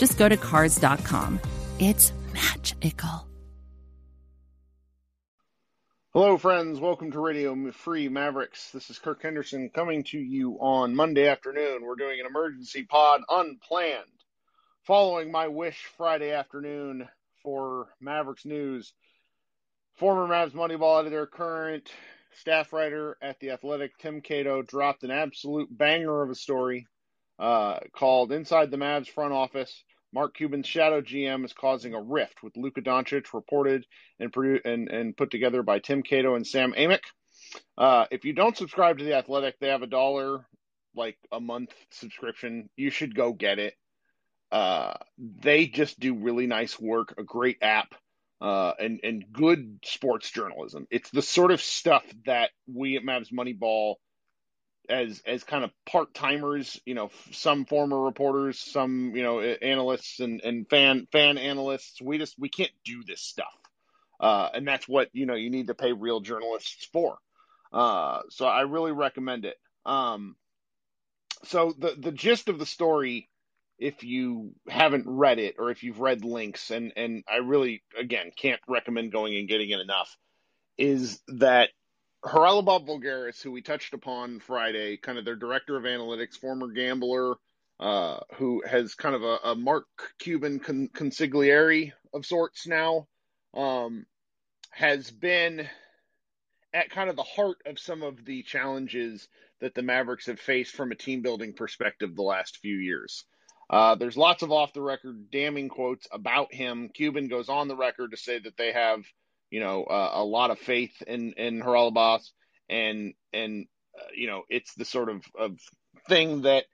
just go to cars.com. It's magical. Hello, friends. Welcome to Radio Free Mavericks. This is Kirk Henderson coming to you on Monday afternoon. We're doing an emergency pod unplanned following my wish Friday afternoon for Mavericks News. Former Mavs Moneyball editor, current staff writer at The Athletic, Tim Cato, dropped an absolute banger of a story uh, called Inside the Mavs Front Office Mark Cuban's shadow GM is causing a rift with Luka Doncic, reported and, and, and put together by Tim Cato and Sam Amick. Uh, if you don't subscribe to The Athletic, they have a dollar like a month subscription. You should go get it. Uh, they just do really nice work, a great app, uh, and, and good sports journalism. It's the sort of stuff that we at Mavs Moneyball – as as kind of part timers, you know, some former reporters, some you know analysts and and fan fan analysts. We just we can't do this stuff, uh, and that's what you know you need to pay real journalists for. Uh, so I really recommend it. Um, so the the gist of the story, if you haven't read it or if you've read links, and and I really again can't recommend going and getting it enough, is that Haralabos Voulgaris, who we touched upon Friday, kind of their director of analytics, former gambler, uh, who has kind of a, a Mark Cuban con- consigliere of sorts now, um, has been at kind of the heart of some of the challenges that the Mavericks have faced from a team building perspective the last few years. Uh, there's lots of off the record damning quotes about him. Cuban goes on the record to say that they have you know, uh, a lot of faith in in Haralabos, and and uh, you know, it's the sort of of thing that.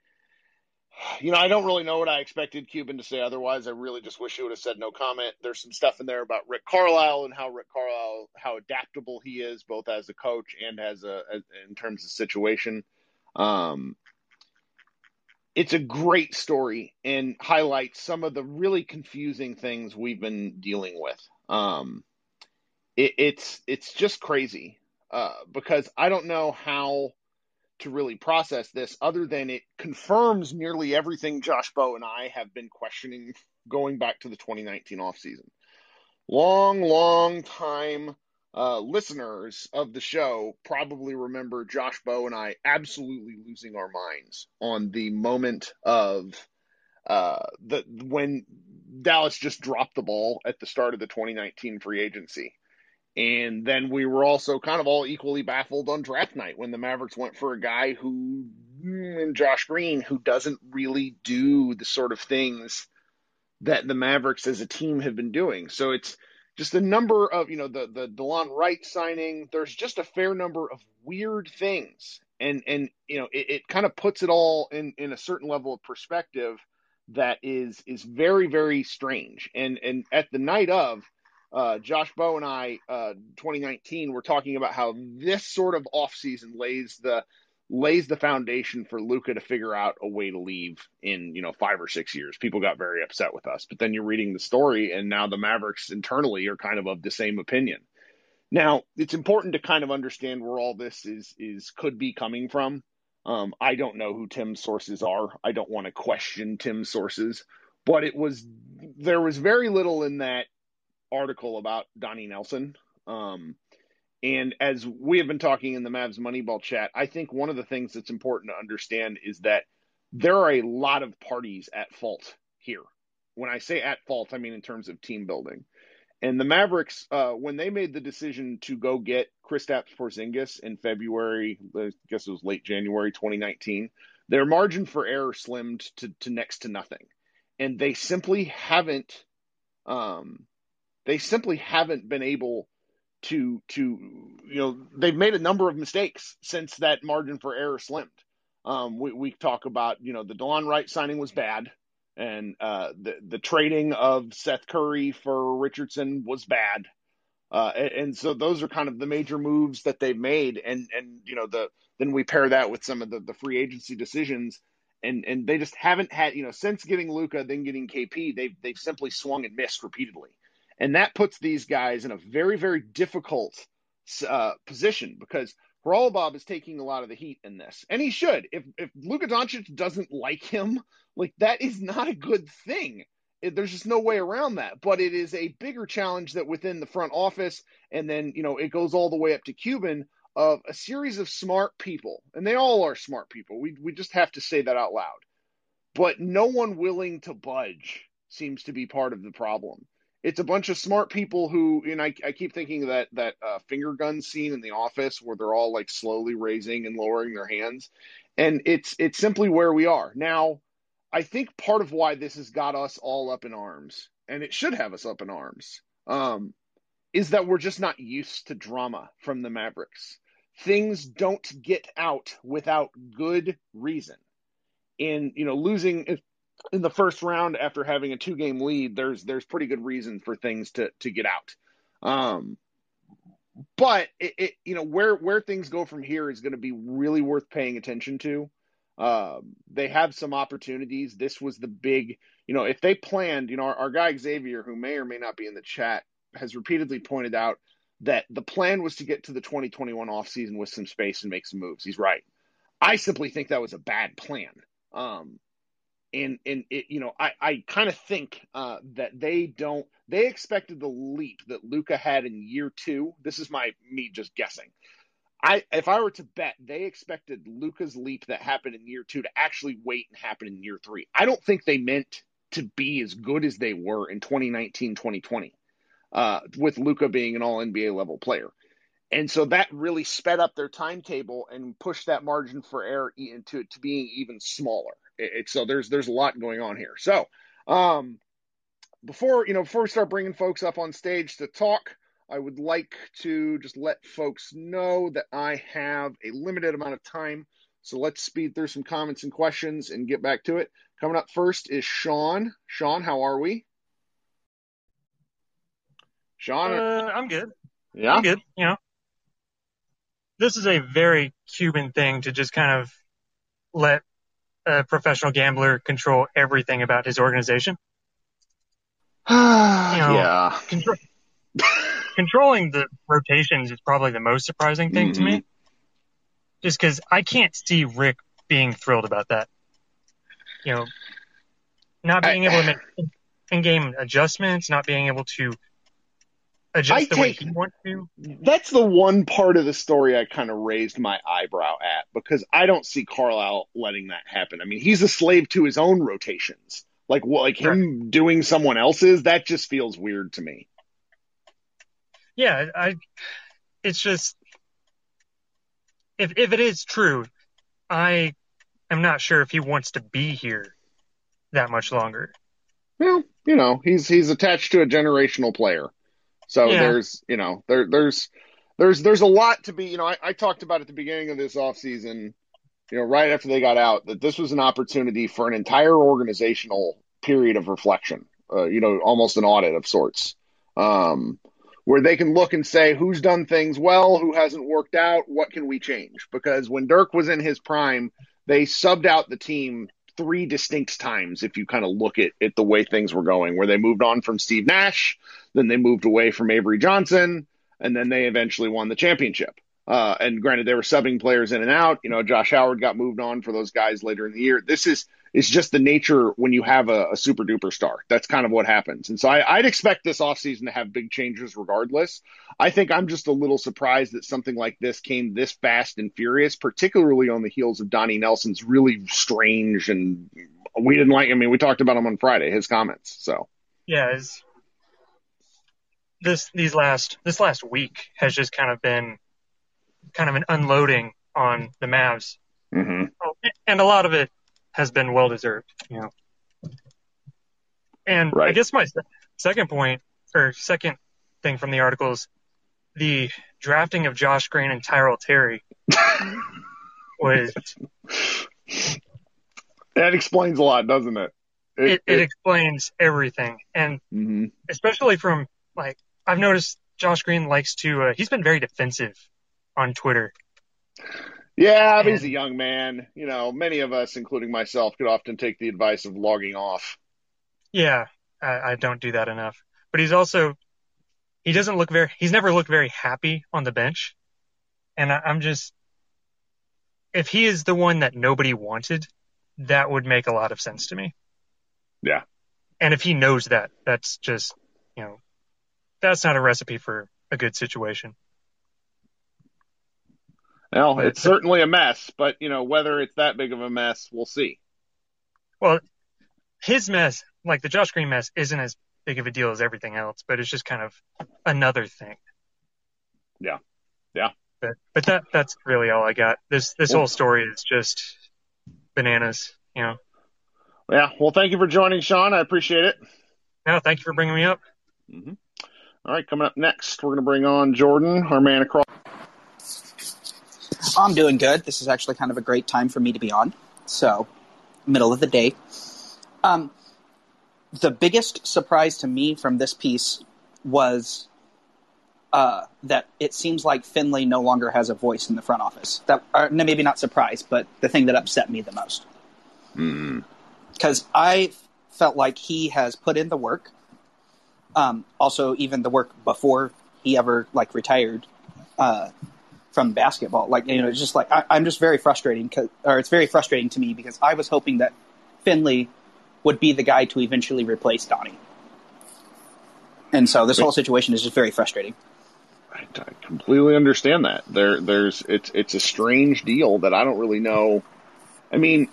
You know, I don't really know what I expected Cuban to say otherwise. I really just wish he would have said no comment. There's some stuff in there about Rick Carlisle and how Rick Carlisle, how adaptable he is, both as a coach and as a as, in terms of situation. Um, it's a great story and highlights some of the really confusing things we've been dealing with. Um, it, it's it's just crazy uh, because I don't know how to really process this other than it confirms nearly everything Josh Bowe and I have been questioning going back to the 2019 offseason. Long, long time uh, listeners of the show probably remember Josh Bowe and I absolutely losing our minds on the moment of uh, the when Dallas just dropped the ball at the start of the 2019 free agency. And then we were also kind of all equally baffled on draft night when the Mavericks went for a guy who, mm, and Josh Green, who doesn't really do the sort of things that the Mavericks as a team have been doing. So it's just a number of, you know, the, the Delon Wright signing, there's just a fair number of weird things. And, and, you know, it, it kind of puts it all in, in a certain level of perspective that is, is very, very strange. And, and at the night of, uh, Josh Bowe and I, uh, 2019, were talking about how this sort of offseason lays the lays the foundation for Luka to figure out a way to leave in, you know, five or six years. People got very upset with us. But then you're reading the story and now the Mavericks internally are kind of of the same opinion. Now, it's important to kind of understand where all this is is could be coming from. Um, I don't know who Tim's sources are. I don't want to question Tim's sources, but it was there was very little in that article about Donnie Nelson. Um, and as we have been talking in the Mavs Moneyball chat, I think one of the things that's important to understand is that there are a lot of parties at fault here. When I say at fault, I mean in terms of team building. And the Mavericks, uh, when they made the decision to go get Kristaps Porzingis in February, I guess it was late January 2019, their margin for error slimmed to, to next to nothing, and they simply haven't, um, they simply haven't been able to to you know they've made a number of mistakes since that margin for error slimmed. Um, we, we talk about you know the Delon Wright signing was bad, and uh, the the trading of Seth Curry for Richardson was bad, uh, and, and, so those are kind of the major moves that they've made, and and you know the then we pair that with some of the the free agency decisions. And, and they just haven't had you know since getting Luka then getting KP they've they've simply swung and missed repeatedly and that puts these guys in a very, very difficult uh, position because Haralabob is taking a lot of the heat in this. And he should. If, if Luka Doncic doesn't like him, like that is not a good thing. It, there's just no way around that. But it is a bigger challenge that within the front office, and then, you know, it goes all the way up to Cuban of a series of smart people. And they all are smart people. We, we just have to say that out loud. But no one willing to budge seems to be part of the problem it's a bunch of smart people who, and I, I keep thinking of that that uh, finger gun scene in The Office where they're all like slowly raising and lowering their hands, and it's it's simply where we are now. I think part of why this has got us all up in arms, and it should have us up in arms, um, is that we're just not used to drama from the Mavericks. Things don't get out without good reason. In you know losing in the first round after having a two game lead, there's there's pretty good reason for things to to get out. Um, but it, it, you know where where things go from here is going to be really worth paying attention to. Um, they have some opportunities. This was the big, you know, if they planned, you know, our, our guy Xavier, who may or may not be in the chat, has repeatedly pointed out that the plan was to get to the 2021 offseason with some space and make some moves. He's right. I simply think that was a bad plan. Um, and and it, you know I I kind of think uh, that they don't they expected the leap that Luka had in year two. This is my me just guessing. I if I were to bet, they expected Luka's leap that happened in year two to actually wait and happen in year three. I don't think they meant to be as good as they were in 2019 2020 uh, with Luka being an all NBA level player. And so that really sped up their timetable and pushed that margin for error into to being even smaller. It, it, so there's there's a lot going on here. So um, before you know before we start bringing folks up on stage to talk, I would like to just let folks know that I have a limited amount of time. So let's speed through some comments and questions and get back to it. Coming up first is Sean. Sean, how are we? Sean, uh, I'm good. Yeah, I'm good. You know, this is a very Cuban thing to just kind of let a professional gambler control everything about his organization. you know, yeah. Control, controlling the rotations is probably the most surprising thing mm-hmm. to me. Mm-hmm. Just because I can't see Rick being thrilled about that. You know, not being I, able to make in-game adjustments, not being able to adjust I the take, way he wants to. That's the one part of the story I kind of raised my eyebrow at because I don't see Carlisle letting that happen. I mean, he's a slave to his own rotations. Like what, like him right. doing someone else's, that just feels weird to me. Yeah, I. It's just if if it is true, I am not sure if he wants to be here that much longer. Well, you know, he's he's attached to a generational player. So yeah. there's, you know, there, there's, there's, there's a lot to be, you know, I, I talked about at the beginning of this offseason, you know, right after they got out, that this was an opportunity for an entire organizational period of reflection, uh, you know, almost an audit of sorts. Um, where they can look and say who's done things well, who hasn't worked out, what can we change? Because when Dirk was in his prime, they subbed out the team three distinct times if you kind of look at, at the way things were going, where they moved on from Steve Nash, then they moved away from Avery Johnson, and then they eventually won the championship. Uh, and granted, they were subbing players in and out. You know, Josh Howard got moved on for those guys later in the year. This is is just the nature when you have a, a super duper star. That's kind of what happens. And so I, would expect this offseason to have big changes regardless. I think I'm just a little surprised that something like this came this fast and furious, particularly on the heels of Donnie Nelson's really strange and we didn't like. I mean, we talked about him on Friday, his comments. So yeah, this these last this last week has just kind of been kind of an unloading on the Mavs. Mm-hmm. Oh, and a lot of it has been well deserved, you know. And right. I guess my second point or second thing from the articles, the drafting of Josh Green and Tyrell Terry was that explains a lot, doesn't it? It, it, it explains everything, and mm-hmm. especially from like I've noticed Josh Green likes to. Uh, he's been very defensive on Twitter. Yeah, he's a young man. You know, many of us, including myself, could often take the advice of logging off. Yeah, I, I don't do that enough. But he's also he doesn't look very. He's never looked very happy on the bench, and I, I'm just if he is the one that nobody wanted, that would make a lot of sense to me. Yeah. And if he knows that, that's just you know that's not a recipe for a good situation. Well, it's certainly a mess, but you know whether it's that big of a mess, we'll see. Well, his mess, like the Josh Green mess, isn't as big of a deal as everything else, but it's just kind of another thing. Yeah, yeah. But but that that's really all I got. This this whole story is just bananas, you know. Yeah. Well, thank you for joining, Sean. I appreciate it. No, thank you for bringing me up. Mm-hmm. All right, coming up next, we're going to bring on Jordan, our man across. I'm doing good. This is actually kind of a great time for me to be on. So, middle of the day. Um, the biggest surprise to me from this piece was uh, that it seems like Finley no longer has a voice in the front office. That or, maybe not surprise, but the thing that upset me the most. Because mm. I felt like he has put in the work um, also, even the work before he ever like retired uh, from basketball, like you know, it's just like I, am just very frustrating, or it's very frustrating to me because I was hoping that Finley would be the guy to eventually replace Donnie, and so this whole situation is just very frustrating. I, I completely understand that. There, there's it's it's a strange deal that I don't really know. I mean,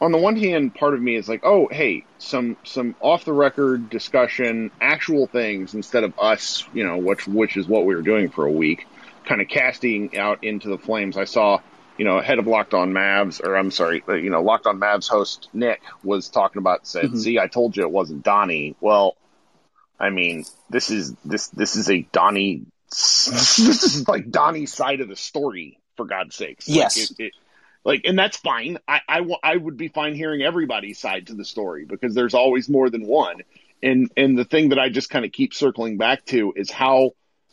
on the one hand, part of me is like, oh, hey, some some off the record discussion, actual things instead of us, you know, which which is what we were doing for a week, kind of casting out into the flames. I saw, you know, head of Locked On Mavs, or I'm sorry, uh, you know, Locked On Mavs host Nick was talking about said, mm-hmm. see, I told you it wasn't Donnie. Well, I mean, this is this this is a Donnie. this is like Donnie's side of the story, for God's sakes. Yes. Like it, it, like, and that's fine. I, I, I would be fine hearing everybody's side to the story because there's always more than one. And, and the thing that I just kind of keep circling back to is how,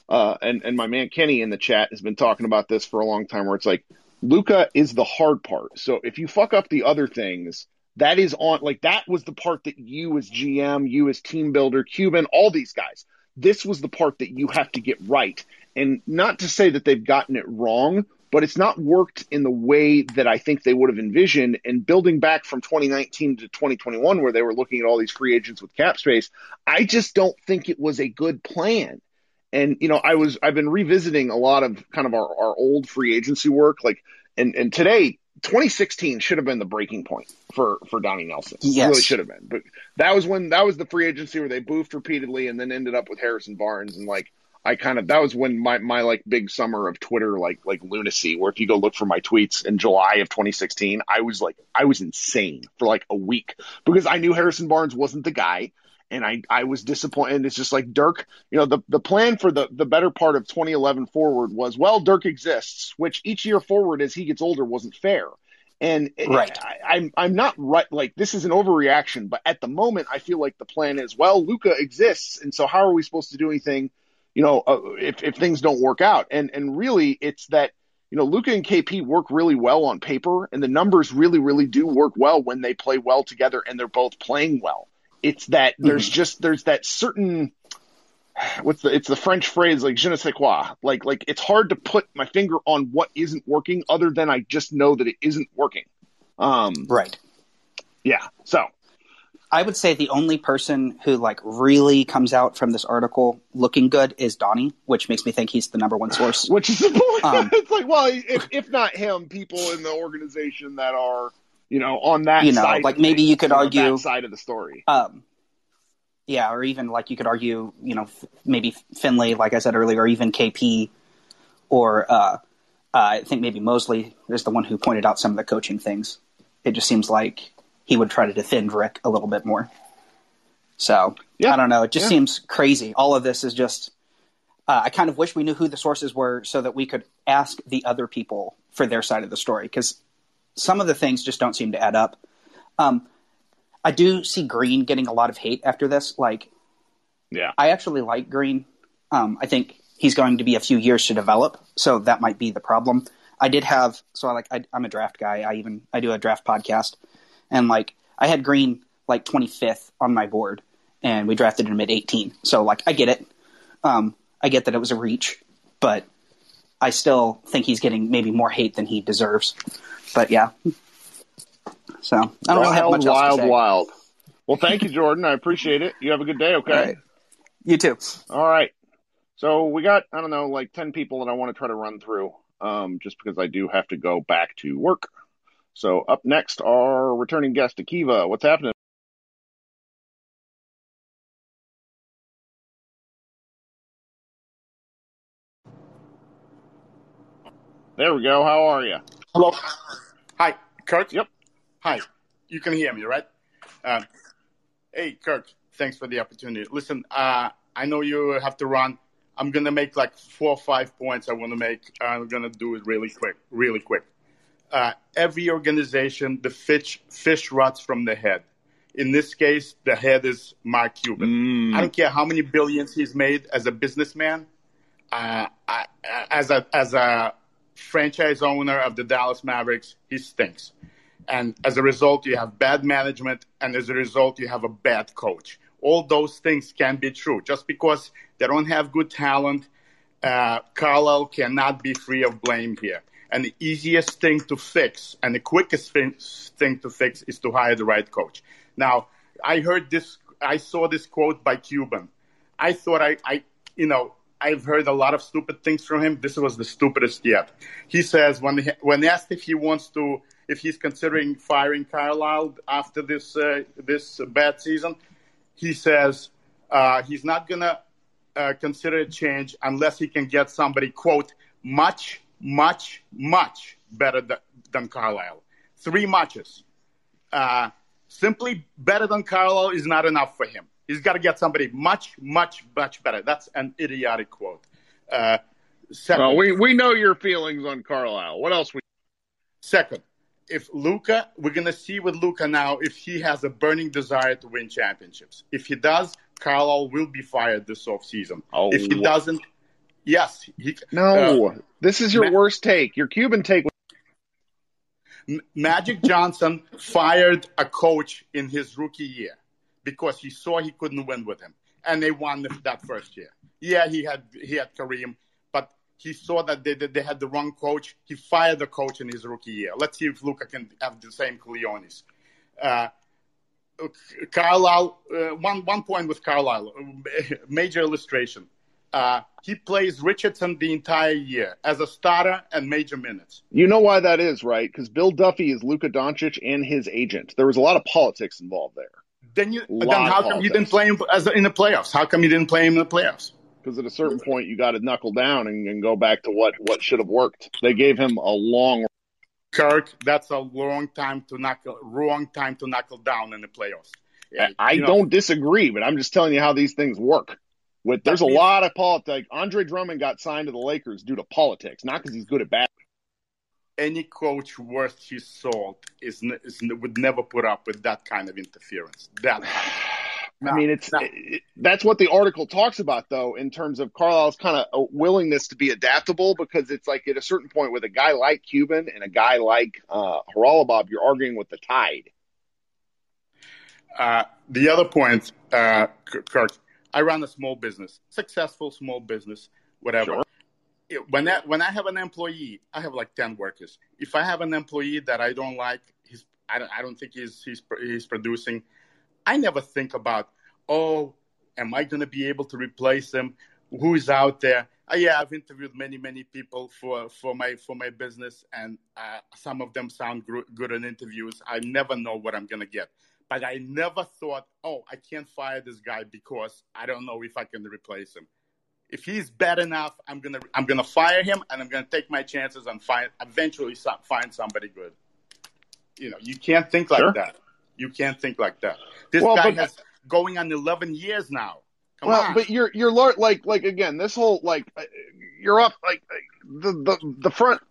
uh, and, and my man Kenny in the chat has been talking about this for a long time where it's like, Luka is the hard part. So if you fuck up the other things, that is on, like, that was the part that you as GM, you as team builder, Cuban, all these guys, this was the part that you have to get right. And not to say that they've gotten it wrong, but it's not worked in the way that I think they would have envisioned. And building back from 2019 to 2021, where they were looking at all these free agents with cap space, I just don't think it was a good plan. And you know, I was I've been revisiting a lot of kind of our, our old free agency work, like and and today 2016 should have been the breaking point for for Donnie Nelson. Yes. It really should have been. But that was when that was the free agency where they boofed repeatedly and then ended up with Harrison Barnes and like I kind of that was when my my like big summer of Twitter like like lunacy where if you go look for my tweets in July of 2016 I was like I was insane for like a week because I knew Harrison Barnes wasn't the guy and I I was disappointed it's just like Dirk you know the the plan for the the better part of 2011 forward was well Dirk exists which each year forward as he gets older wasn't fair and right. I, I'm I'm not right. Like this is an overreaction, but at the moment, I feel like the plan is well, Luka exists, and so how are we supposed to do anything you know, uh, if if things don't work out. And and really, it's that you know, Luka and KP work really well on paper, and the numbers really, really do work well when they play well together and they're both playing well. It's that there's mm-hmm. just there's that certain what's the it's the French phrase like je ne sais quoi. Like like it's hard to put my finger on what isn't working other than I just know that it isn't working. Um, right. Yeah. So I would say the only person who like really comes out from this article looking good is Donnie, which makes me think he's the number one source. Which is the point. Um, it's like, well, if, if not him, people in the organization that are, you know, on that you know, like maybe you could argue side of the story. Um, yeah, or even like you could argue, you know, maybe Finley, like I said earlier, or even KP, or uh, uh, I think maybe Mosley is the one who pointed out some of the coaching things. It just seems like he would try to defend Rick a little bit more. So yeah. I don't know. It just yeah. seems crazy. All of this is just. Uh, I kind of wish we knew who the sources were so that we could ask the other people for their side of the story because some of the things just don't seem to add up. Um, I do see Green getting a lot of hate after this. Like, yeah, I actually like Green. Um, I think he's going to be a few years to develop, so that might be the problem. I did have so I like I, am a draft guy. I even I do a draft podcast, and like I had Green like 25th on my board, and we drafted him at 18. So like I get it. Um, I get that it was a reach, but I still think he's getting maybe more hate than he deserves. But yeah, so I don't wild, have much wild, else to say. Wild, Well, thank you, Jordan. I appreciate it. You have a good day. Okay. Right. You too. All right. So we got I don't know like ten people that I want to try to run through, um, just because I do have to go back to work. So up next, our returning guest, Akiva. What's happening? There we go. How are you? Hello. Hi, Kurt. Yep. Hi, you can hear me, right? Uh, hey, Kirk, thanks for the opportunity. Listen, uh, I know you have to run. I'm gonna make like four or five points. I want to make. I'm gonna do it really quick, really quick. Uh, every organization, the fish fish rots from the head. In this case, the head is Mark Cuban. Mm. I don't care how many billions he's made as a businessman. Uh, I, as a as a franchise owner of the Dallas Mavericks, he stinks. And as a result you have bad management and as a result you have a bad coach. All those things can be true. Just because they don't have good talent uh, carlisle cannot be free of blame here. And the easiest thing to fix and the quickest thing to fix is to hire the right coach. Now i heard this i saw this quote by cuban. I thought i, I you know I've heard a lot of stupid things from him. This was the stupidest yet. He says when he, when asked if he wants to if he's considering firing Carlisle after this uh, this bad season. He says uh, he's not gonna uh, consider a change unless he can get somebody quote much much much better th- than Carlisle. Three matches, Uh, simply better than Carlisle is not enough for him. He's got to get somebody much much much better. That's an idiotic quote. Uh, second, well, we we know your feelings on Carlisle. What else we? Second, if Luka, we're gonna see with Luka now if he has a burning desire to win championships. If he does, Carlisle will be fired this offseason. Oh, if he doesn't, yes, he, no. Uh, this is your Ma- worst take. Your Cuban take. Magic Johnson fired a coach in his rookie year because he saw he couldn't win with him, and they won that first year. Yeah, he had he had Kareem, but he saw that they, they had the wrong coach. He fired the coach in his rookie year. Let's see if Luka can have the same Cleones. Uh, Carlisle, uh, one, one point with Carlisle, major illustration. Uh, he plays Richardson the entire year as a starter and major minutes. You know why that is, right? Because Bill Duffy is Luka Doncic and his agent. There was a lot of politics involved there. Then you, then how come you didn't play him as in the playoffs? How come you didn't play him in the playoffs? because at a certain point you got to knuckle down and, and, go back to what what should have worked. They gave him a long. Kirk, that's a long time to knuckle, wrong time to knuckle down in the playoffs. I, I don't disagree, but I'm just telling you how these things work. With there's a lot of politics. Andre Drummond got signed to the Lakers due to politics, not because he's good at basketball. Any coach worth his salt is, is would never put up with that kind of interference. That. I mean, it's it, that's what the article talks about, though, in terms of Carlisle's kind of willingness to be adaptable, because it's like at a certain point with a guy like Cuban and a guy like uh, Haralabob, you're arguing with the tide. Uh, the other point, uh, Kirk, I run a small business, successful small business, whatever. Sure. When I, when I have an employee, I have like ten workers. If I have an employee that I don't like, he's I don't I don't think he's he's he's producing I never think about, oh, am I going to be able to replace him? Who is out there? Uh, yeah, I've interviewed many, many people for, for my for my business, and uh, some of them sound gr- good in interviews. I never know what I'm going to get, but I never thought, oh, I can't fire this guy because I don't know if I can replace him. If he's bad enough, I'm gonna I'm gonna fire him, and I'm gonna take my chances and find eventually find somebody good. You know, you can't think like sure. that. You can't think like that. This well, guy has going on 11 years now. Come well, on. but you're you're like like again this whole like uh, you're up like the the the front.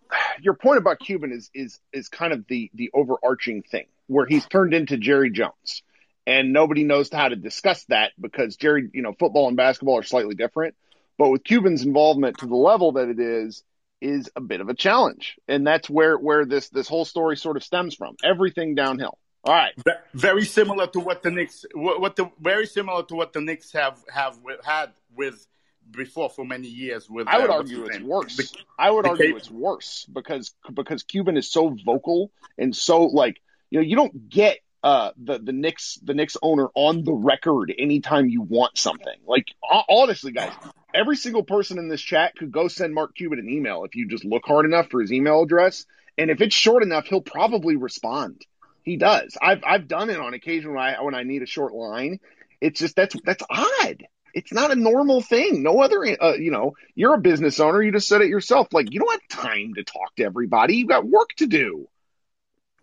Your point about Cuban is is is kind of the the overarching thing where he's turned into Jerry Jones, and nobody knows how to discuss that because Jerry, you know, football and basketball are slightly different. But with Cuban's involvement to the level that it is, is a bit of a challenge, and that's where where this this whole story sort of stems from. Everything downhill. All right. Very similar to what the Knicks, what the very similar to what the Knicks have have had with before for many years. With I would uh, argue it's worse. The, I would argue it's worse because because Cuban is so vocal and so like you know you don't get uh the the Knicks the Knicks owner on the record anytime you want something. Like honestly, guys, every single person in this chat could go send Mark Cuban an email if you just look hard enough for his email address, and if it's short enough, he'll probably respond. He does. I've I've done it on occasion when I when I need a short line. It's just that's that's odd. It's not a normal thing. No other, uh, you know, you're a business owner. You just said it yourself. Like you don't have time to talk to everybody. You got work to do.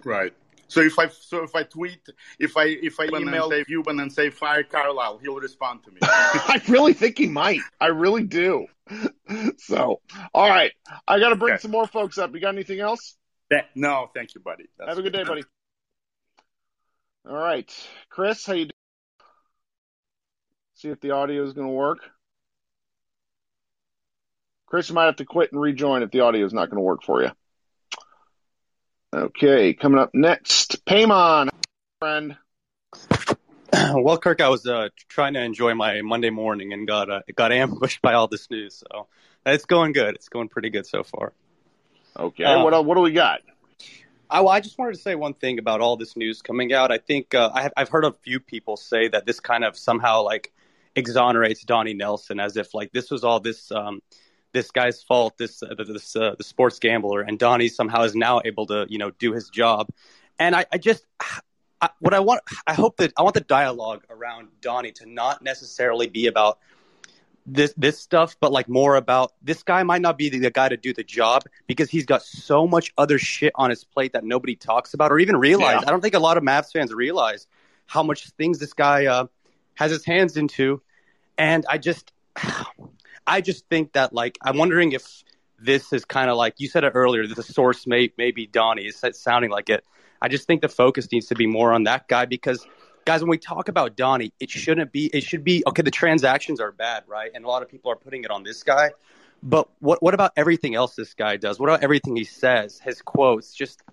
Right. So if I so if I tweet if I if I email Dave Cuban and say fire Carlisle, he'll respond to me. I really think he might. I really do. So, all right, I got to bring okay. some more folks up. You got anything else? No, thank you, buddy. That's Have a good day, buddy. All right, Chris, how you doing? See if the audio is going to work. Chris, you might have to quit and rejoin if the audio is not going to work for you. Okay, coming up next, Paymon, friend. Well, Kirk, I was uh, trying to enjoy my Monday morning and got uh, got ambushed by all this news. So it's going good. It's going pretty good so far. Okay, uh, what what do we got? I, well, I just wanted to say one thing about all this news coming out. I think uh, I have, I've heard a few people say that this kind of somehow like exonerates Donnie Nelson as if like this was all this um, this guy's fault, this uh, this uh, the sports gambler, and Donnie somehow is now able to you know do his job. And I, I just I, what I want, I hope that I want the dialogue around Donnie to not necessarily be about this this stuff, but like more about this guy might not be the, the, guy to do the job because he's got so much other shit on his plate that nobody talks about or even realize. Yeah. I don't think a lot of Mavs fans realize how much things this guy uh, has his hands into, and I just, I just think that like I'm wondering if this is kind of like you said it earlier the source may may be Donnie. It's sounding like it. I just think the focus needs to be more on that guy because guys, when we talk about Donnie, it shouldn't be. It should be okay. The transactions are bad, right? And a lot of people are putting it on this guy. But what what about everything else this guy does? What about everything he says? His quotes, just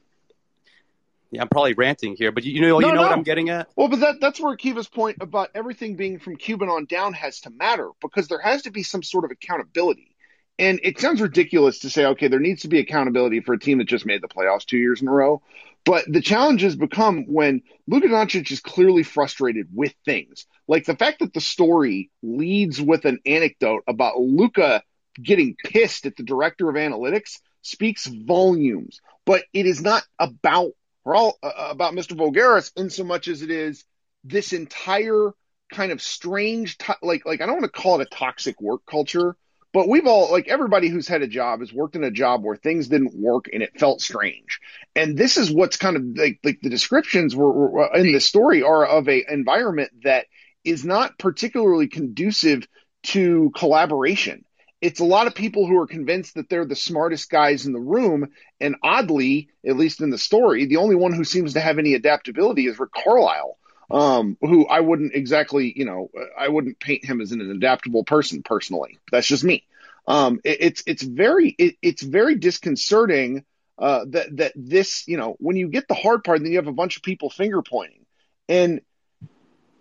I'm probably ranting here, but you, know, no, you know no. what I'm getting at. Well, but that that's where Kiva's point about everything being from Cuban on down has to matter because there has to be some sort of accountability. And it sounds ridiculous to say, okay, there needs to be accountability for a team that just made the playoffs two years in a row. But the challenge has become when Luka Doncic is clearly frustrated with things. Like the fact that the story leads with an anecdote about Luka getting pissed at the director of analytics speaks volumes. But it is not about all, uh, about Mr. Voulgaris in so much as it is this entire kind of strange, to- like like I don't want to call it a toxic work culture, but we've all, like everybody who's had a job has worked in a job where things didn't work and it felt strange. And this is what's kind of like, like the descriptions were, were in the story are of a environment that is not particularly conducive to collaboration. It's a lot of people who are convinced that they're the smartest guys in the room. And oddly, at least in the story, the only one who seems to have any adaptability is Rick Carlisle um, who I wouldn't exactly, you know, I wouldn't paint him as an adaptable person personally. That's just me. Um, it, it's it's very it, it's very disconcerting uh, that that this, you know, when you get the hard part, then you have a bunch of people finger pointing, and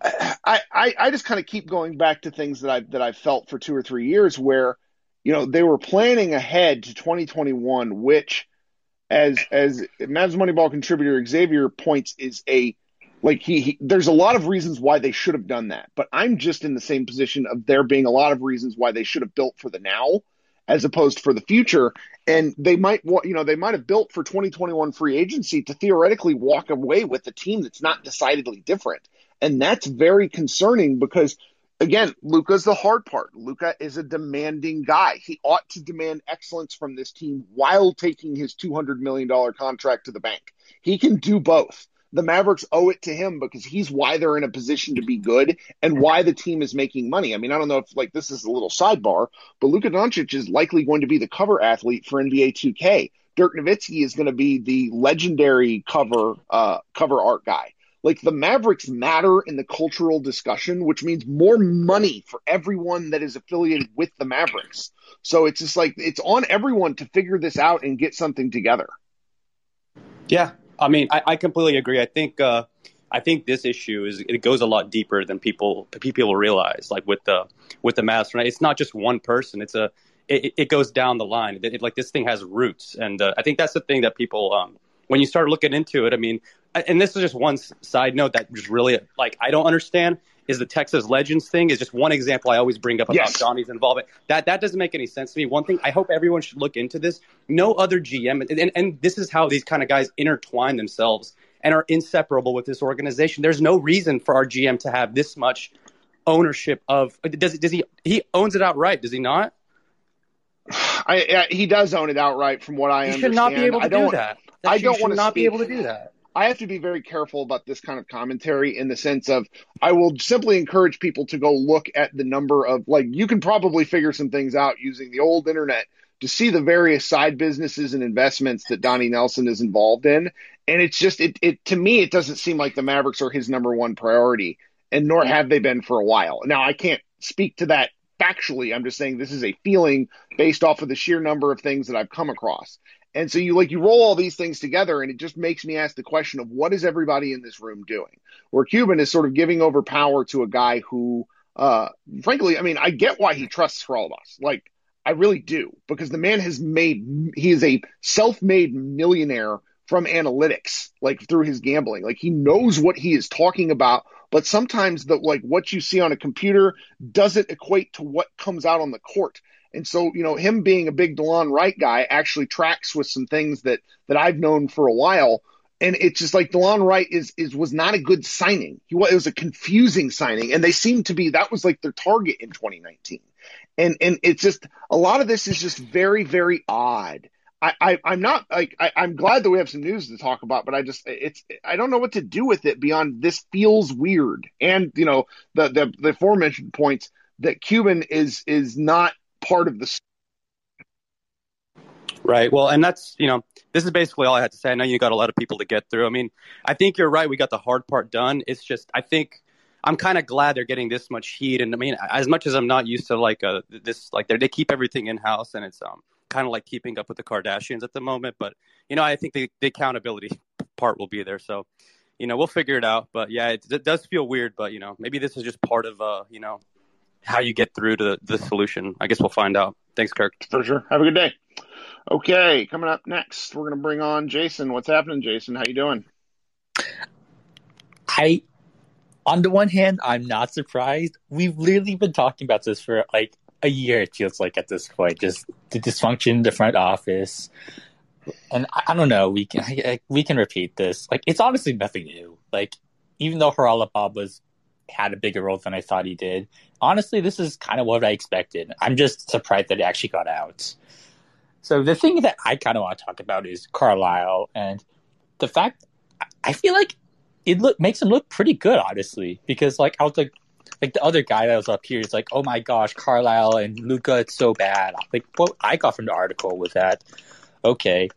I I, I just kind of keep going back to things that I that I've felt for two or three years where, you know, they were planning ahead to 2021, which as as Mavs Moneyball contributor Xavier points is a like he, he, there's a lot of reasons why they should have done that but i'm just in the same position of there being a lot of reasons why they should have built for the now as opposed for the future. And they might want you know they might have built for 2021 free agency to theoretically walk away with a team that's not decidedly different. And that's very concerning because again luka's the hard part Luka is a demanding guy he ought to demand excellence from this team while taking his 200 million dollar contract to the bank he can do both the Mavericks owe it to him because he's why they're in a position to be good and why the team is making money. I mean, I don't know if like this is a little sidebar, but Luka Doncic is likely going to be the cover athlete for NBA 2K. Dirk Nowitzki is going to be the legendary cover uh, cover art guy. Like the Mavericks matter in the cultural discussion, which means more money for everyone that is affiliated with the Mavericks. So it's just like it's on everyone to figure this out and get something together. Yeah, I mean, I, I completely agree. I think uh, I think this issue is it goes a lot deeper than people people realize. Like with the with the right? It's not just one person. It's a it, it goes down the line. It, it, like this thing has roots, and uh, I think that's the thing that people um, when you start looking into it. I mean, and this is just one side note that just really like I don't understand is the Texas Legends thing is just one example I always bring up about yes. Donnie's involvement. That that doesn't make any sense to me. One thing I hope everyone should look into this. No other GM, and, and this is how these kind of guys intertwine themselves and are inseparable with this organization. There's no reason for our GM to have this much ownership of. Does does he he owns it outright? Does he not? I, I, he does own it outright, from what I understand. he understand. should not be able to do that. that I don't want to not be able to do that. I have to be very careful about this kind of commentary in the sense of I will simply encourage people to go look at the number of like you can probably figure some things out using the old internet to see the various side businesses and investments that Donnie Nelson is involved in. And it's just it it to me it doesn't seem like the Mavericks are his number one priority, and nor have they been for a while. Now I can't speak to that factually. I'm just saying this is a feeling based off of the sheer number of things that I've come across. And so you like you roll all these things together and it just makes me ask the question of what is everybody in this room doing? Where Cuban is sort of giving over power to a guy who uh frankly, I mean, I get why he trusts for all of us. Like I really do because the man has made he is a self-made millionaire from analytics, like through his gambling. Like he knows what he is talking about, but sometimes the like what you see on a computer doesn't equate to what comes out on the court. And so, you know, him being a big Delon Wright guy actually tracks with some things that that I've known for a while. And it's just like Delon Wright is is was not a good signing. He was it was a confusing signing, and they seem to be that was like their target in 2019. And and it's just a lot of this is just very very odd. I, I am not like I, I'm glad that we have some news to talk about, but I just it's I don't know what to do with it beyond this feels weird. And you know the the the aforementioned points that Cuban is is not part of the Right. Well, and that's, you know, this is basically all I had to say. I know you got a lot of people to get through. I mean, I think you're right. We got the hard part done. It's just, I think I'm kind of glad they're getting this much heat. And I mean, as much as I'm not used to like uh, this, like they keep everything in house and it's um kind of like keeping up with the Kardashians at the moment. But, you know, I think the, the accountability part will be there. So, you know, we'll figure it out. But yeah, it, it does feel weird. But, you know, maybe this is just part of, uh, you know, how you get through to the the solution. I guess we'll find out. Thanks, Kirk. For sure. Have a good day. Okay, coming up next, we're going to bring on Jason. What's happening, Jason? How you doing? I, on the one hand, I'm not surprised. We've literally been talking about this for like a year. It feels like at this point, just the dysfunction, the front office, and I, I don't know. We can I, we can repeat this. Like it's honestly nothing new. Like even though Haralabob was had a bigger role than I thought he did. Honestly, this is kind of what I expected. I'm just surprised that he actually got out. So the thing that I kind of want to talk about is Carlisle and the fact I feel like it look makes him look pretty good, honestly, because like I was like like the other guy that was up here is like, oh my gosh, Carlisle and Luka, it's so bad. Like what I got from the article was that okay,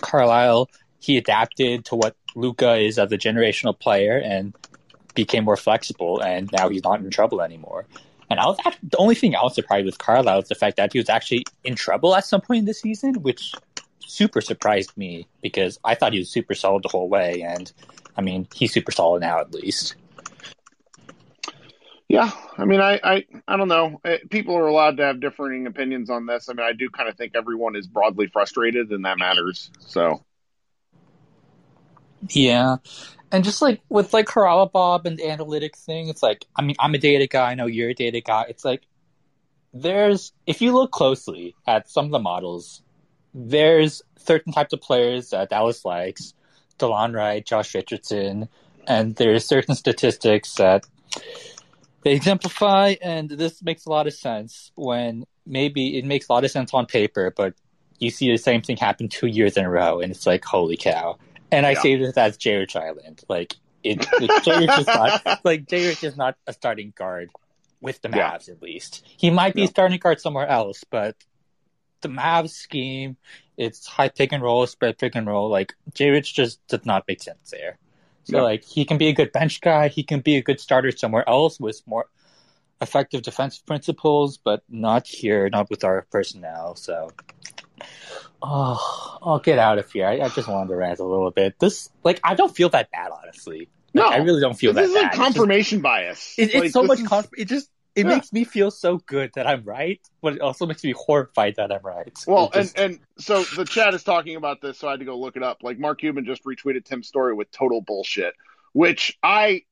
Carlisle he adapted to what Luka is as a generational player, and became more flexible, and now he's not in trouble anymore. And I was actually, the only thing I was surprised with Carlisle is the fact that he was actually in trouble at some point in the season, which super surprised me because I thought he was super solid the whole way, and I mean he's super solid now at least. Yeah, I mean, I, I, I don't know. People are allowed to have differing opinions on this. I mean, I do kind of think everyone is broadly frustrated, and that matters. So, yeah, and just like with like Haralabob and the analytics thing, it's like I mean, I'm a data guy. I know you're a data guy. It's like there's if you look closely at some of the models, there's certain types of players that Dallas likes, Delon Wright, Josh Richardson, and there's certain statistics that they exemplify, and this makes a lot of sense when maybe it makes a lot of sense on paper, but you see the same thing happen two years in a row, and it's like, holy cow. And I yeah. say this as Jay Rich Island. Like, it, Rich is not, like, Rich is not a starting guard with the Mavs, yeah. at least. He might be yeah. starting guard somewhere else, but the Mavs scheme, it's high pick and roll, spread pick and roll. Like, Jay Rich just does not make sense there. So no. like he can be a good bench guy, he can be a good starter somewhere else with more effective defensive principles, but not here, not with our personnel. So oh, I'll get out of here. I, I just wanted to rant a little bit. This like I don't feel that bad honestly. Like, no, I really don't feel that is bad. Like confirmation it's just, bias. It, it's like, so much. Is... Conf- it just it yeah. makes me feel so good that I'm right, but it also makes me horrified that I'm right. Well, just... and and so the chat is talking about this, so I had to go look it up. Like Mark Cuban just retweeted Tim's story with total bullshit, which I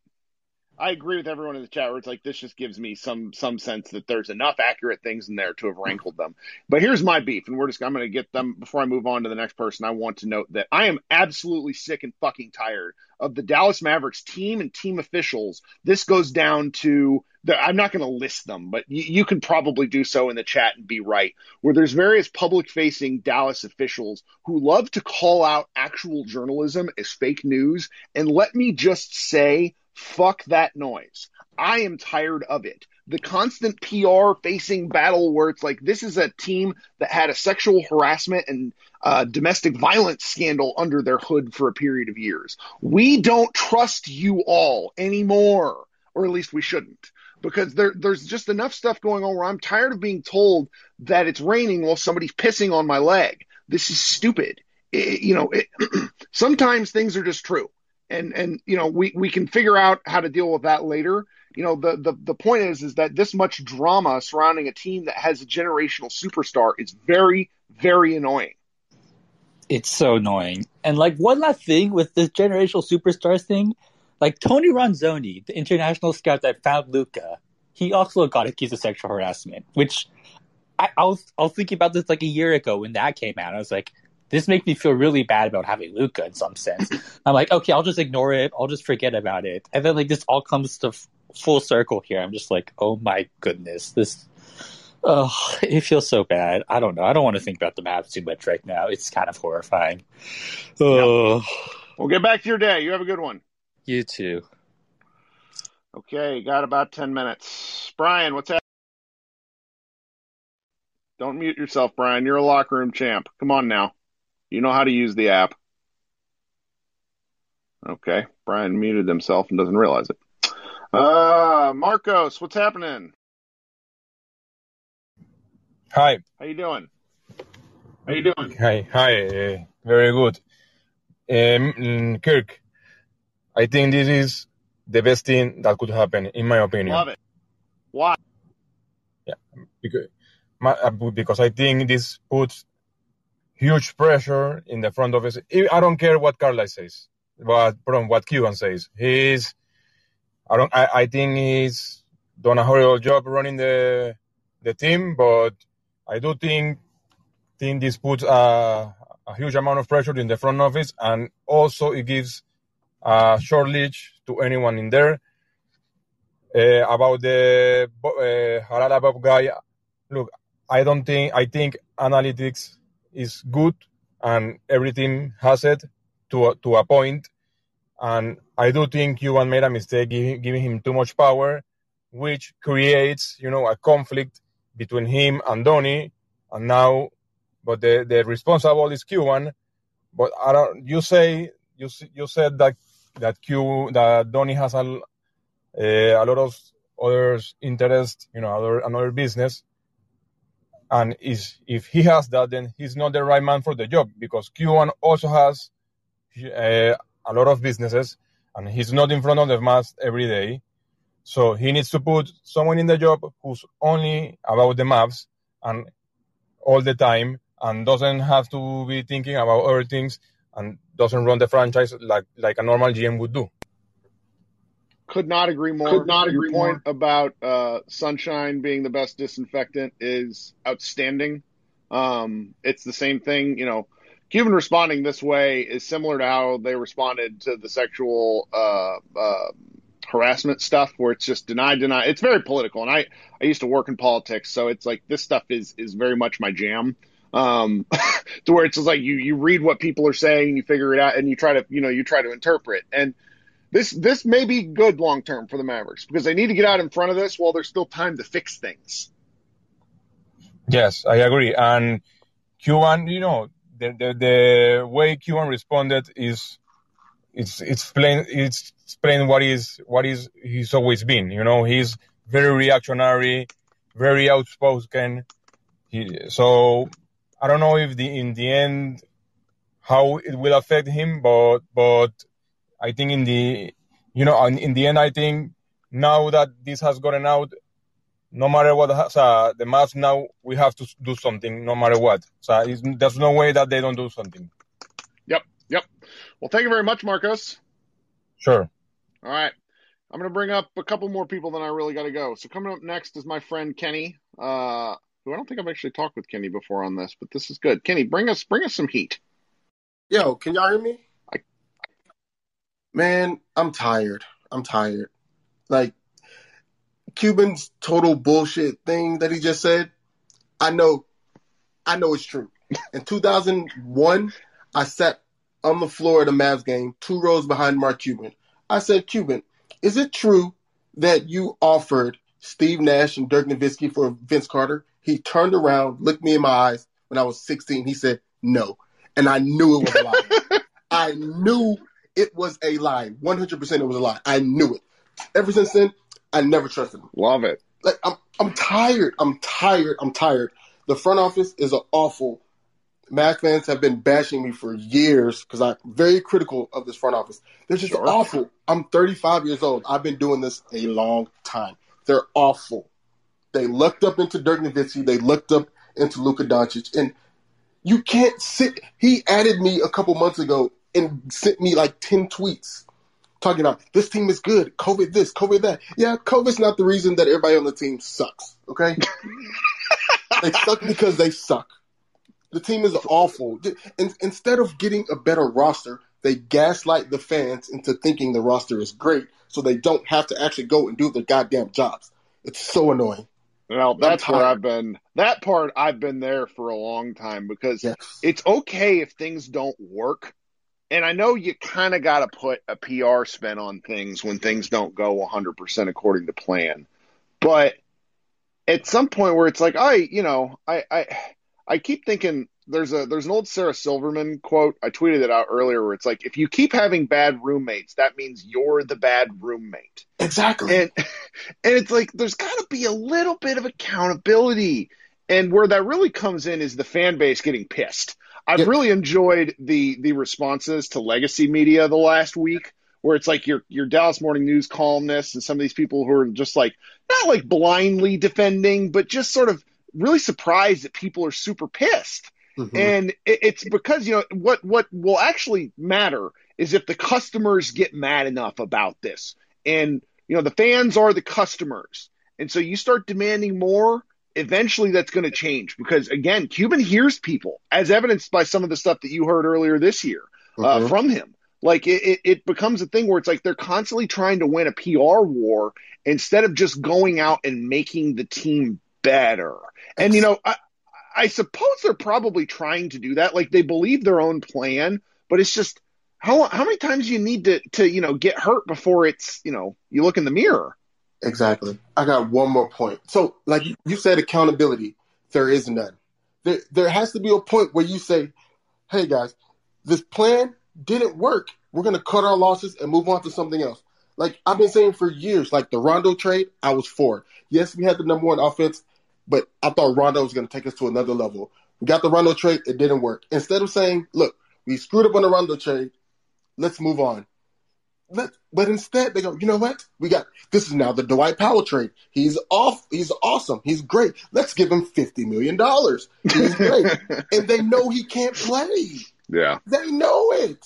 I agree with everyone in the chat where it's like this just gives me some some sense that there's enough accurate things in there to have hmm. rankled them. But here's my beef, and we're just I'm going to get them before I move on to the next person. I want to note that I am absolutely sick and fucking tired of the Dallas Mavericks team and team officials. This goes down to the, I'm not going to list them, but you, you can probably do so in the chat and be right. Where there's various public facing Dallas officials who love to call out actual journalism as fake news. And let me just say, fuck that noise. I am tired of it. The constant PR facing battle where it's like this is a team that had a sexual harassment and uh, domestic violence scandal under their hood for a period of years. We don't trust you all anymore, or at least we shouldn't because there, there's just enough stuff going on where I'm tired of being told that it's raining while somebody's pissing on my leg. This is stupid. It, you know, it, sometimes things are just true. And, and, you know, we, we can figure out how to deal with that later. You know, the, the, the point is, is that this much drama surrounding a team that has a generational superstar is very, very annoying. It's so annoying. And like one last thing with this generational superstars thing, like Tony Ronzone, the international scout that found Luka he also got accused of sexual harassment, which I, I, was I was thinking about this like a year ago when that came out. I was like, this makes me feel really bad about having Luca in some sense. I'm like, okay, I'll just ignore it. I'll just forget about it. And then like this all comes to f- full circle here. I'm just like, oh my goodness, this. Oh, it feels so bad. I don't know. I don't want to think about the Mavs too much right now. It's kind of horrifying. Oh. Yep. We'll get back to your day. You have a good one. You too. Okay, got about 10 minutes. Brian, what's happening? Don't mute yourself, Brian. You're a locker room champ. Come on now. You know how to use the app. Okay, Brian muted himself and doesn't realize it. Uh, Marcos, what's happening? Hi. How you doing? How you doing? Hi. Hi. Uh, very good. Um, Kirk, I think this is the best thing that could happen, in my opinion. Love it. Why? Yeah, because, uh, because I think this puts huge pressure in the front office. I don't care what Carlisle says, but from what Cuban says, he's. I don't. I, I think he's done a horrible job running the the team, but I do think think this puts a, a huge amount of pressure in the front office, and also it gives a short leash to anyone in there. Uh, about the uh, Haralabob guy, look, I don't think I think analytics is good and everything has it to a, to a point. And I do think Cuban made a mistake giving, him too much power, which creates, you know, a conflict between him and Donnie. And now, but the, the responsible is Cuban. But I don't. You say you you said that that Q that Donnie has a, uh, a lot of others interest, you know, other another business. And is if he has that, then he's not the right man for the job because Cuban also has uh, a lot of businesses, and he's not in front of the Mavs every day. So he needs to put someone in the job who's only about the Mavs and all the time and doesn't have to be thinking about other things and doesn't run the franchise like like a normal GM would do. Could not agree more. Could not Your agree point about uh, sunshine being the best disinfectant is outstanding. Um, it's the same thing, you know. Cuban responding this way is similar to how they responded to the sexual uh, uh, harassment stuff, where it's just deny, deny. It's very political, and I I used to work in politics, so it's like this stuff is is very much my jam. Um, to where it's just like you you read what people are saying, you figure it out, and you try to you know you try to interpret and this this may be good long term for the Mavericks because they need to get out in front of this while there's still time to fix things. Yes, I agree. And Cuban, you know, the the, the way Cuban responded is it's it's plain it's explain what is what is he's always been. You know, he's very reactionary, very outspoken. He, so I don't know if the in the end how it will affect him, but but I think in the you know in, in the end I think now that this has gotten out, no matter what has, uh, the Mavs now we have to do something no matter what. So there's no way that they don't do something. Yep, yep. Well, thank you very much, Marcos. Sure. All right. I'm going to bring up a couple more people, than I really got to go. So coming up next is my friend Kenny, uh, who I don't think I've actually talked with Kenny before on this, but this is good. Kenny, bring us bring us some heat. Yo, can y'all hear me? Man, I'm tired. I'm tired. Like Cuban's total bullshit thing that he just said. I know, I know it's true. In 2001, I sat on the floor at a Mavs game, two rows behind Mark Cuban. I said, Cuban, is it true that you offered Steve Nash and Dirk Nowitzki for Vince Carter? He turned around, looked me in my eyes when I was 16. He said, no. And I knew it was a lie. I knew it was a lie. 100% it was a lie. I knew it. Ever since then, I never trusted him. Love it. Like I'm, I'm tired. I'm tired. I'm tired. The front office is an awful. Mavs fans have been bashing me for years because I'm very critical of this front office. They're just Sure. awful. I'm 35 years old. I've been doing this a long time. They're awful. They looked up into Dirk Nowitzki. They looked up into Luka Doncic, and you can't sit. He added me a couple months ago and sent me like 10 tweets talking about this team is good. COVID this, COVID that. Yeah, COVID's not the reason that everybody on the team sucks. Okay, they suck because they suck. The team is awful. In, instead of getting a better roster, they gaslight the fans into thinking the roster is great, so they don't have to actually go and do their goddamn jobs. It's so annoying. Well, that's where. I've been. That part I've been there for a long time because Yes. it's okay if things don't work. And I know you kind of got to put a PR spin on things when things don't go 100% according to plan. But at some point where it's like, I, you know, I, I, I keep thinking there's a, there's an old Sarah Silverman quote. I tweeted it out earlier where it's like, if you keep having bad roommates, that means you're the bad roommate. Exactly. And and it's like there's got to be a little bit of accountability. And where that really comes in is the fan base getting pissed. I've Yep. really enjoyed the the responses to legacy media the last week, where it's like your your Dallas Morning News columnists and some of these people who are just like not like blindly defending, but just sort of really surprised that people are super pissed. Mhm. And it, it's because you know what what will actually matter is if the customers get mad enough about this, and you know the fans are the customers, and so you start demanding more. Eventually, that's going to change because again, Cuban hears people, as evidenced by some of the stuff that you heard earlier this year uh, Mhm. from him. Like it, it, it becomes a thing where it's like they're constantly trying to win a PR war instead of just going out and making the team better. And you know, I, I suppose they're probably trying to do that. Like they believe their own plan, but it's just how how many times do you need to to you know get hurt before it's you know you look in the mirror. Exactly. I got one more point. So, like you- said, accountability. There is none. There, there has to be a point where you say, "Hey guys, this plan didn't work. We're going to cut our losses and move on to something else." Like I've been saying for years, like the Rondo trade, I was for. Yes, we had the number one offense, but I thought Rondo was going to take us to another level. We got the Rondo trade, it didn't work. Instead of saying, look, we screwed up on the Rondo trade, let's move on. Let, but instead they go, you know what? We got this is now the Dwight Powell trade. He's off. He's awesome. He's great. Let's give him fifty million dollars. He's great, and they know he can't play. Yeah. They know it.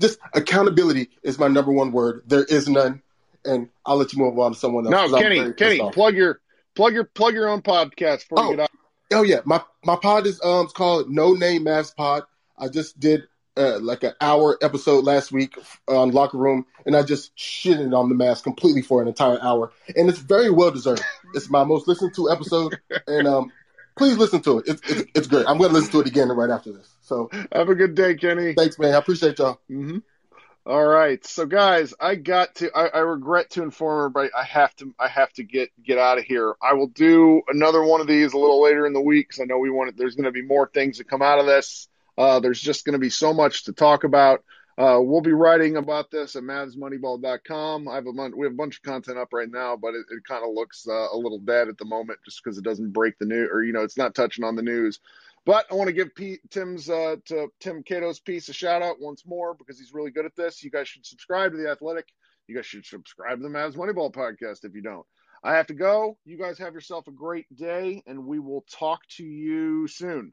Just accountability is my number one word. There is none, and I'll let you move on to someone else. No, Kenny, Kenny, off. plug your plug your plug your own podcast before you Oh. get out. Oh yeah, my my pod is um it's called No Name Mass Pod. I just did uh, like an hour episode last week on Locker Room, and I just shitted on the Mavs completely for an entire hour, and it's very well deserved. It's my most listened to episode, and um please listen to it. It's it's, it's great. I'm going to listen to it again right after this. So Have a good day, Kenny. thanks, man. I appreciate y'all. hmm All right, so guys, I got to. I, I regret to inform everybody. I have to. I have to get get out of here. I will do another one of these a little later in the week because I know we want. There's going to be more things that come out of this. Uh, there's just going to be so much to talk about. Uh, we'll be writing about this at MavsMoneyball.com. I have a we have a bunch of content up right now, but it, it kind of looks uh, a little dead at the moment just because it doesn't break the news or you know it's not touching on the news. But I want to give Pete, Tim's uh, to Tim Cato's piece a shout out once more because he's really good at this. You guys should subscribe to the Athletic. You guys should subscribe to the Mavs Moneyball podcast if you don't. I have to go. You guys have yourself a great day, and we will talk to you soon.